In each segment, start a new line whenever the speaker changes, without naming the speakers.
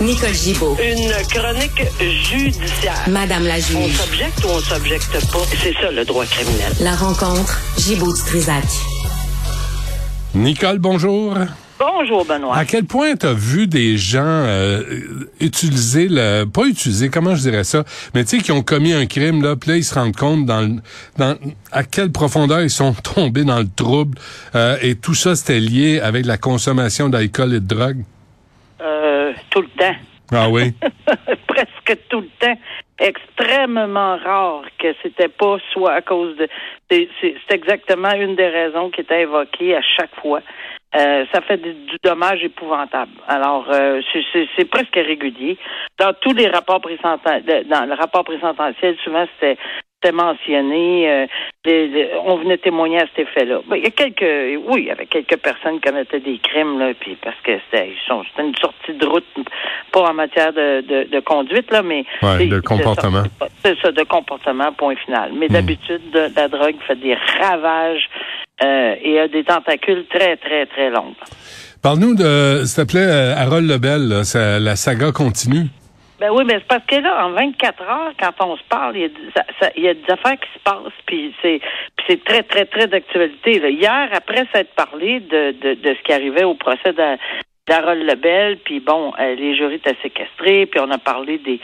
Nicole Gibaud.
Une chronique judiciaire.
Madame la
On
juge.
s'objecte ou on s'objecte pas. C'est ça le droit criminel.
La rencontre, Gibaud-Strisac.
Nicole, bonjour.
Bonjour Benoît.
À quel point tu as vu des gens euh, utiliser le pas utiliser comment je dirais ça mais tu sais qui ont commis un crime là puis là ils se rendent compte dans, le- dans à quelle profondeur ils sont tombés dans le trouble euh, et tout ça c'était lié avec la consommation d'alcool et de drogue?
Euh, tout le temps.
Ah oui?
Presque tout le temps. Extrêmement rare que c'était pas soit à cause de. C'est exactement une des raisons qui était évoquée à chaque fois. Euh, ça fait du, du dommage épouvantable. Alors, euh, c'est- presque régulier. Dans tous les rapports présenta- de- dans le rapport présententiel, souvent c'était c'était mentionné. euh, les- les- on venait témoigner à cet effet-là. Ben, il y a quelques, oui, il y avait quelques personnes qui commettaient des crimes là, puis parce que c'était une sortie de route, pas en matière de, de, de conduite là, mais
Ouais, de comportement.
C'est ça, de comportement, point final. Mais d'habitude, de- la drogue fait des ravages euh, et a des tentacules très, très, très longues.
Parle-nous de s'il te plaît euh, Harold Lebel là, ça- la saga continue.
Ben oui, mais c'est parce que là, en 24 heures, quand on se parle, il y a, des- y a des affaires qui se passent, puis c'est, très, très, très d'actualité. Hier, après s'être parlé de, de, de ce qui arrivait au procès d'Harold Lebel, puis bon, euh, les jurys étaient séquestrés, puis on a parlé des,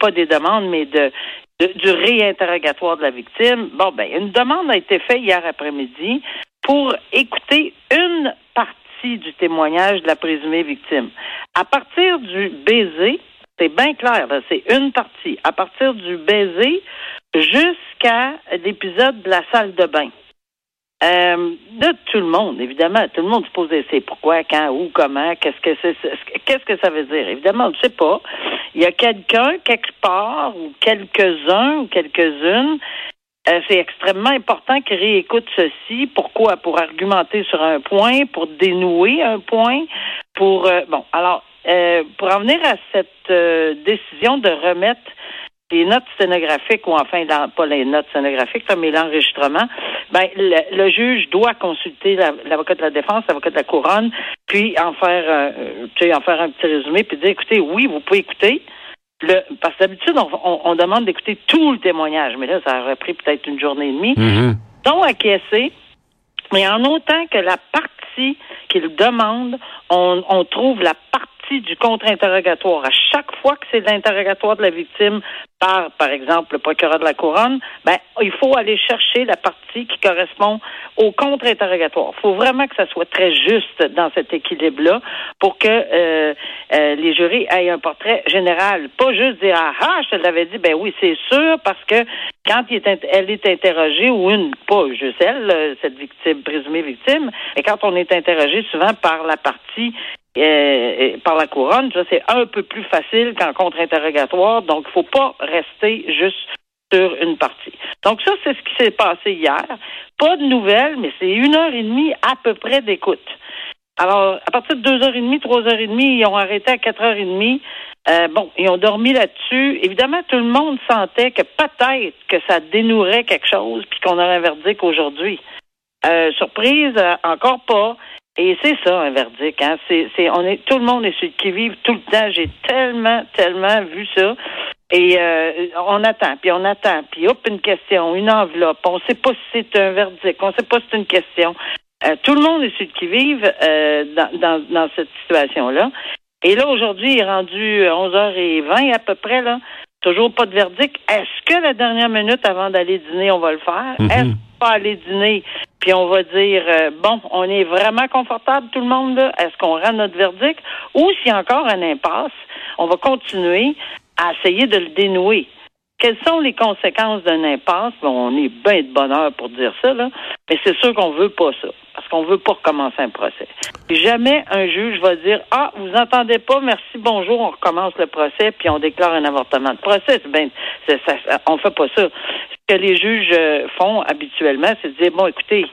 pas des demandes, mais de, de- du réinterrogatoire de la victime. Bon, ben, une demande a été faite hier après-midi pour écouter une partie du témoignage de la présumée victime. À partir du baiser, c'est bien clair, c'est une partie. À partir du baiser jusqu'à l'épisode de la salle de bain. Euh, de tout le monde, évidemment. Tout le monde se pose c'est pourquoi, quand, où, comment, qu'est-ce que c'est- qu'est-ce que ça veut dire? Évidemment, on ne sait pas. Il y a quelqu'un, quelque part, ou quelques-uns, ou quelques-unes, euh, c'est extrêmement important qu'ils réécoutent ceci. Pourquoi? Pour argumenter sur un point, pour dénouer un point, pour euh, bon. Alors, euh, pour en venir à cette euh, décision de remettre les notes scénographiques ou enfin pas les notes scénographiques, là, mais l'enregistrement, ben le, le juge doit consulter la- l'avocat de la défense, l'avocat de la couronne, puis en faire euh, tu sais, en faire un petit résumé, puis dire écoutez, oui, vous pouvez écouter. Le, parce que d'habitude, on, on- on demande d'écouter tout le témoignage, mais là, ça aurait pris peut-être une journée et demie.
Mhm.
Donc, acquiescer, mais en autant que la partie qu'il demande, on, on trouve la partie du contre-interrogatoire. À chaque fois que c'est l'interrogatoire de la victime par, par exemple, le procureur de la couronne, ben, il faut aller chercher la partie qui correspond au contre-interrogatoire. Il faut vraiment que ça soit très juste dans cet équilibre-là pour que euh, euh, les jurés aient un portrait général. Pas juste dire Ah ah, je te l'avais dit, ben oui, c'est sûr, parce que quand elle est interrogée, ou une, pas juste elle, euh, cette victime, présumée victime, et quand on est interrogé souvent par la partie euh, par la couronne, c'est un peu plus facile qu'en contre-interrogatoire, donc il faut pas rester juste sur une partie. Donc ça, c'est ce qui s'est passé hier. Pas de nouvelles, mais c'est une heure et demie à peu près d'écoute. Alors, à partir de deux heures et demie, trois heures et demie, ils ont arrêté à quatre heures et demie. Euh, bon, ils ont dormi là-dessus. Évidemment, tout le monde sentait que peut-être que ça dénouerait quelque chose, puis qu'on aurait un verdict aujourd'hui. Euh, surprise, encore pas. Et c'est ça un verdict. Hein? C'est, c'est, on est, tout le monde est celui qui vive tout le temps. J'ai tellement, tellement vu ça. Et euh, on attend, puis on attend, puis hop, une question, une enveloppe. On ne sait pas si c'est un verdict, on ne sait pas si c'est une question. Euh, tout le monde est celui qui vive euh, dans, dans, dans cette situation-là. Et là, aujourd'hui, il est rendu 11h20 à peu près, là. Toujours pas de verdict. Est-ce que la dernière minute avant d'aller dîner, on va le faire?
Mhm.
Est-ce qu'on va aller dîner, puis on va dire, euh, bon, on est vraiment confortable, tout le monde, là? Est-ce qu'on rend notre verdict? Ou s'il y a encore un impasse, on va continuer à essayer de le dénouer. Quelles sont les conséquences d'un impasse? Bon, on est bien de bonheur pour dire ça, là, mais c'est sûr qu'on veut pas ça, parce qu'on veut pas recommencer un procès. Jamais un juge va dire Ah, vous entendez pas, merci, bonjour, on recommence le procès, puis on déclare un avortement de procès. Ben, ça- on fait pas ça. Ce que les juges euh, font habituellement, c'est de dire Bon, écoutez,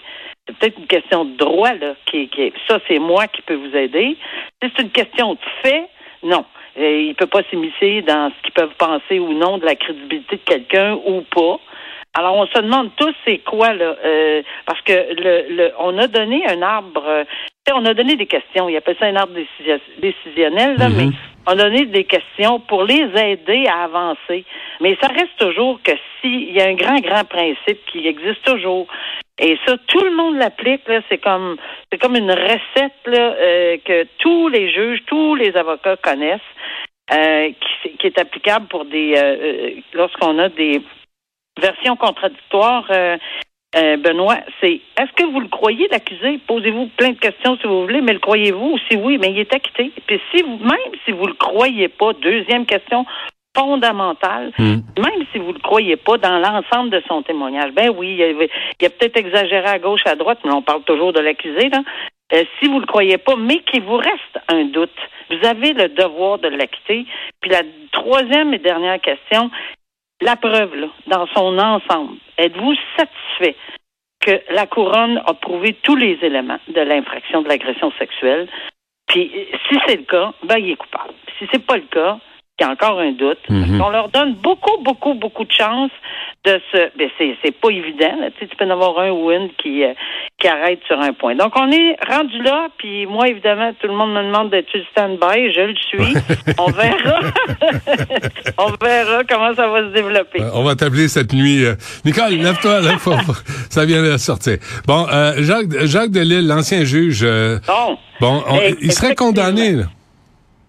c'est peut-être une question de droit, là, qui, qui ça, c'est moi qui peux vous aider. Si c'est une question de fait, non. Euh, il peut pas s'immiscer dans ce qu'ils peuvent penser ou non de la crédibilité de quelqu'un ou pas. Alors, on se demande tous c'est quoi, là, euh, parce que le, le, on a donné un arbre euh, on a donné des questions. Il appelle ça un arbre décisionnel, là,
Mhm.
mais on a donné des questions pour les aider à avancer. Mais ça reste toujours que s'il y a un grand, grand principe qui existe toujours, et ça, tout le monde l'applique, c'est comme c'est comme une recette là, euh, que tous les juges, tous les avocats connaissent, euh, qui, qui est applicable pour des euh, lorsqu'on a des versions contradictoires. Benoît, c'est est-ce que vous le croyez l'accusé? Posez-vous plein de questions si vous voulez, mais le croyez-vous? Si oui, mais il est acquitté. Puis si vous, même si vous le croyez pas, deuxième question fondamentale,
Hmm.
même si vous le croyez pas dans l'ensemble de son témoignage, ben oui, il a, il a peut-être exagéré à gauche, à droite, mais on parle toujours de l'accusé, là. Euh, si vous le croyez pas, mais qu'il vous reste un doute, vous avez le devoir de l'acquitter. Puis la troisième et dernière question, la preuve, là, dans son ensemble, êtes-vous satisfait que la couronne a prouvé tous les éléments de l'infraction de l'agression sexuelle? Puis, si c'est le cas, ben, il est coupable. Si c'est pas le cas, y a encore un doute.
Mhm.
On leur donne beaucoup, beaucoup, beaucoup de chance de se. Ben, c'est, c'est pas évident. là. Tu, sais, tu peux en avoir un ou une qui, euh, qui arrête sur un point. Donc, on est rendu là, puis moi, évidemment, tout le monde me demande d'être sur le stand-by. Je le suis. on verra. on verra comment ça va se développer.
Euh, On va t'appeler cette nuit. euh, Nicole, lève-toi, là, faut- faut- ça vient de sortir. Bon, euh, Jacques, Jacques Delisle, l'ancien juge, euh,
Bon.
bon, on-
Mais,
il serait condamné. là.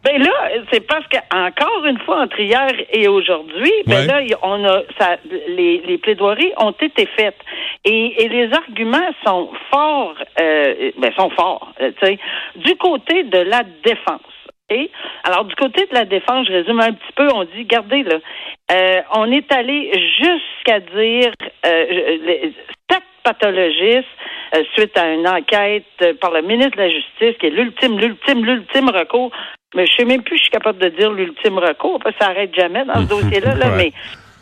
Ben là, c'est parce que encore une fois entre hier et aujourd'hui, ben
Ouais.
là, on a ça, les, les plaidoiries ont été faites et, et les arguments sont forts, euh, ben sont forts, euh, tu sais, du côté de la défense. ok? Alors du côté de la défense, je résume un petit peu, on dit, regardez là, euh, on est allé jusqu'à dire euh, les- sept pathologistes euh, suite à une enquête par le ministre de la Justice, qui est l'ultime, l'ultime, l'ultime recours. Mais je sais même plus si je suis capable de dire l'ultime recours, parce que ça arrête jamais dans ce dossier-là. Là,
Ouais.
Mais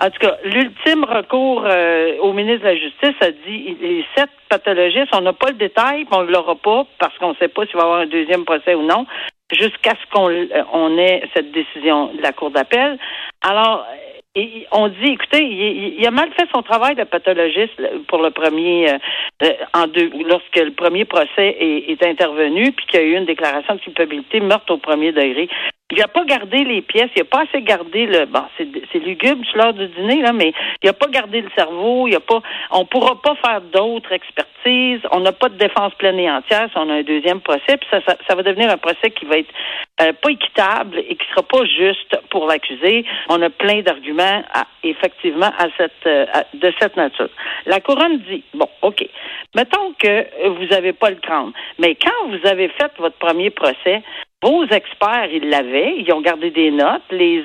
en tout cas, l'ultime recours euh, au ministre de la Justice a dit les sept pathologistes, on n'a pas le détail, puis on ne l'aura pas parce qu'on ne sait pas s'il va y avoir un deuxième procès ou non, jusqu'à ce qu'on euh, on ait cette décision de la Cour d'appel. Alors, et on dit, écoutez, il, a mal fait son travail de pathologiste pour le premier, euh, euh, en deux, lorsque le premier procès est, est intervenu, puis qu'il y a eu une déclaration de culpabilité, meurtre au premier degré. Il n'a pas gardé les pièces, il n'a pas assez gardé le. Bon, c'est c'est lugubre sur l'heure du dîner, là, mais il n'a pas gardé le cerveau, il a pas. On pourra pas faire d'autres expertises, on n'a pas de défense pleine et entière si on a un deuxième procès, puis ça, ça, ça va devenir un procès qui va être euh, pas équitable et qui sera pas juste pour l'accusé. On a plein d'arguments à- effectivement à cette euh, de cette nature. La couronne dit bon, ok, mettons que vous avez pas le crâne, mais quand vous avez fait votre premier procès, vos experts, ils l'avaient, ils ont gardé des notes. Les,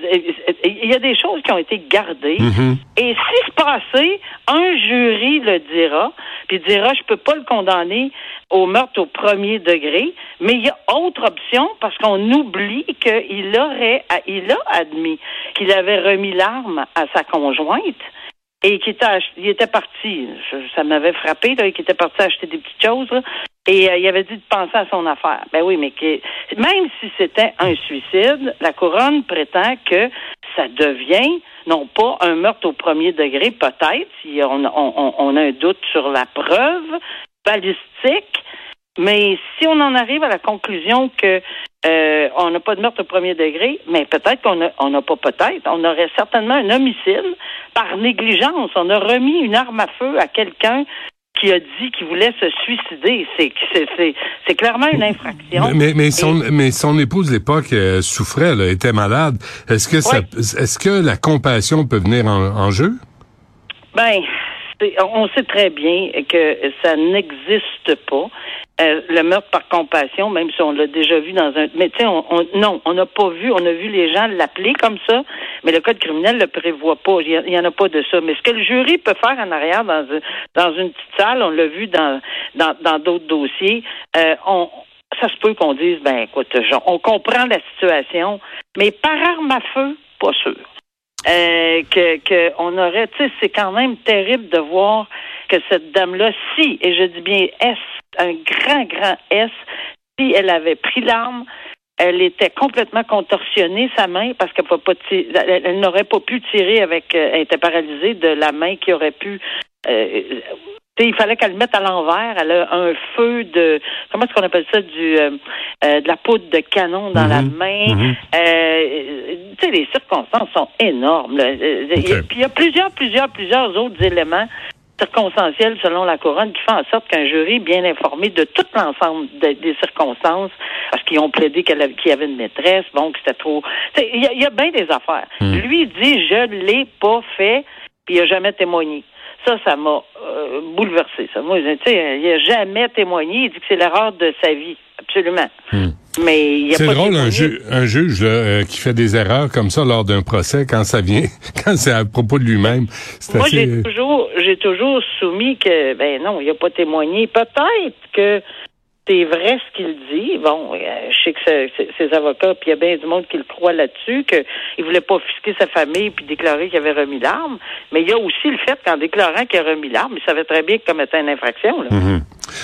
il y a des choses qui ont été gardées.
Mhm.
Et si se passait, un jury le dira, puis dira, je peux pas le condamner au meurtre au premier degré, mais il y a autre option parce qu'on oublie qu'il aurait, il a admis qu'il avait remis l'arme à sa conjointe et qu'il était, il était parti. Ça m'avait frappé, là, qu'il était parti acheter des petites choses, et euh, il avait dit de penser à son affaire. Ben oui, mais que, même si c'était un suicide, la couronne prétend que ça devient non pas un meurtre au premier degré, peut-être, si on- on a un doute sur la preuve balistique, mais si on en arrive à la conclusion que euh, on n'a pas de meurtre au premier degré, mais peut-être qu'on on n'a pas peut-être, on aurait certainement un homicide par négligence. On a remis une arme à feu à quelqu'un qui a dit qu'il voulait se suicider. C'est clairement une infraction.
Mais, mais, son,
Et-
mais son épouse, à l'époque, euh, souffrait, là, était malade. Est-ce que est-ce que la compassion peut venir en, en jeu?
Ben, on sait très bien que ça n'existe pas. Euh, le meurtre par compassion, même si on l'a déjà vu dans un... Mais tu sais, on, on- non, on n'a pas vu, on a vu les gens l'appeler comme ça, mais le code criminel le prévoit pas. Il n'y en a pas de ça. Mais ce que le jury peut faire en arrière dans, dans une petite salle, on l'a vu dans dans dans d'autres dossiers, euh, on ça se peut qu'on dise, ben écoute, genre, on comprend la situation, mais par arme à feu, pas sûr euh, que, que on aurait, tu sais, c'est quand même terrible de voir que cette dame-là, si, et je dis bien S, un grand, grand S, si elle avait pris l'arme, elle était complètement contorsionnée, sa main, parce qu'elle pas elle n'aurait pas pu tirer avec, euh, elle était paralysée de la main qui aurait pu, euh, il fallait qu'elle le mette à l'envers. Elle a un feu de comment est-ce qu'on appelle ça du euh, euh, de la poudre de canon dans la
Mhm.
main.
Mhm.
Euh, tu sais, les circonstances sont énormes. Puis il y a plusieurs, plusieurs, plusieurs autres éléments circonstanciels selon la couronne qui font en sorte qu'un jury bien informé de tout l'ensemble de- des circonstances, parce qu'ils ont plaidé avait- qu'il y avait une maîtresse, bon, que c'était trop. Il y, a- il y a bien des affaires. Lui il dit je l'ai pas fait, puis il a jamais témoigné. Ça, ça m'a euh, bouleversé. Ça, moi, tu sais, il a jamais témoigné. Il dit que c'est l'erreur de sa vie, absolument. Mais il a
C'est
pas
drôle, un, ju- un juge là, euh, qui fait des erreurs comme ça lors d'un procès, quand ça vient, quand c'est à propos de lui-même. C'est
Moi,
assez...
j'ai toujours, j'ai toujours soumis que, ben non, il n'a pas témoigné. Peut-être que c'est vrai ce qu'il dit. Bon, euh, je sais que ses avocats, puis il y a bien du monde qui le croit là-dessus, qu'il voulait pas offusquer sa famille puis déclarer qu'il avait remis l'arme. Mais il y a aussi le fait qu'en déclarant qu'il a remis l'arme, il savait très bien qu'il commettait une infraction. Là.
Mhm.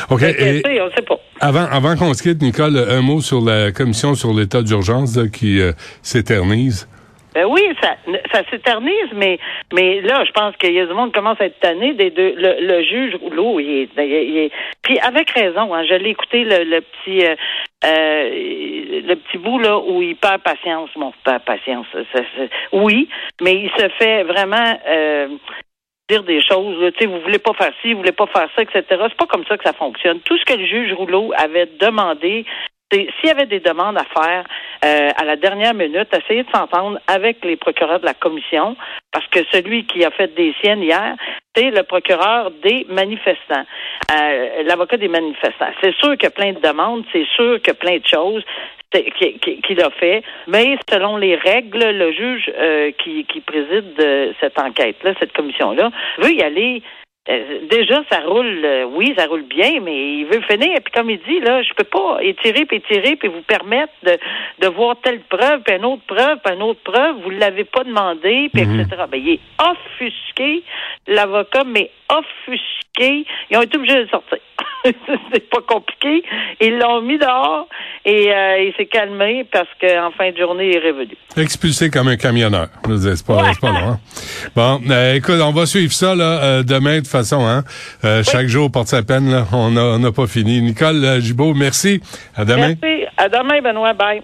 OK. Et-
on sait pas.
Avant, avant qu'on se quitte, Nicole, un mot sur la commission sur l'état d'urgence qui euh, s'éternise.
Ben oui, ça, ça s'éternise, mais mais là, je pense qu'il y a du monde qui commence à être tanné des deux. Le, le juge Rouleau, il est, est- il est- puis avec raison. Hein, je l'ai écouté le, le petit euh, euh, le petit bout là où il perd patience. Bon, perd patience. oui, mais il se fait vraiment. Euh, dire des choses, tu sais, vous voulez pas faire ci, vous voulez pas faire ça, etc. C'est pas comme ça que ça fonctionne. Tout ce que le juge Rouleau avait demandé, s'il y avait des demandes à faire euh, à la dernière minute, essayer de s'entendre avec les procureurs de la commission, parce que celui qui a fait des siennes hier, c'est le procureur des manifestants, euh, l'avocat des manifestants. C'est sûr qu'il y a plein de demandes, c'est sûr qu'il y a plein de choses qu'il a fait, mais selon les règles, le juge euh, qui, qui préside euh, cette enquête-là, cette commission-là, veut y aller déjà, ça roule, euh, oui, ça roule bien, mais il veut finir. Puis comme il dit, là, je peux pas étirer, puis étirer, puis vous permettre de, de voir telle preuve, puis une autre preuve, puis une autre preuve. Vous l'avez pas demandé, puis etc. Ben, il est offusqué, l'avocat, mais offusqué. Ils ont été obligés de sortir. C'est pas compliqué. Ils l'ont mis dehors et euh, il s'est calmé parce qu'en fin de journée, il est revenu.
Expulsé comme un camionneur. C'est pas,
Ouais.
pas long. hein. Bon, euh, écoute, on va suivre ça là, euh, demain de toute façon. Hein. Chaque jour porte sa peine. Là. On n'a on pas fini. Nicole Gibault, merci. À demain.
Merci. À demain, Benoît. Bye.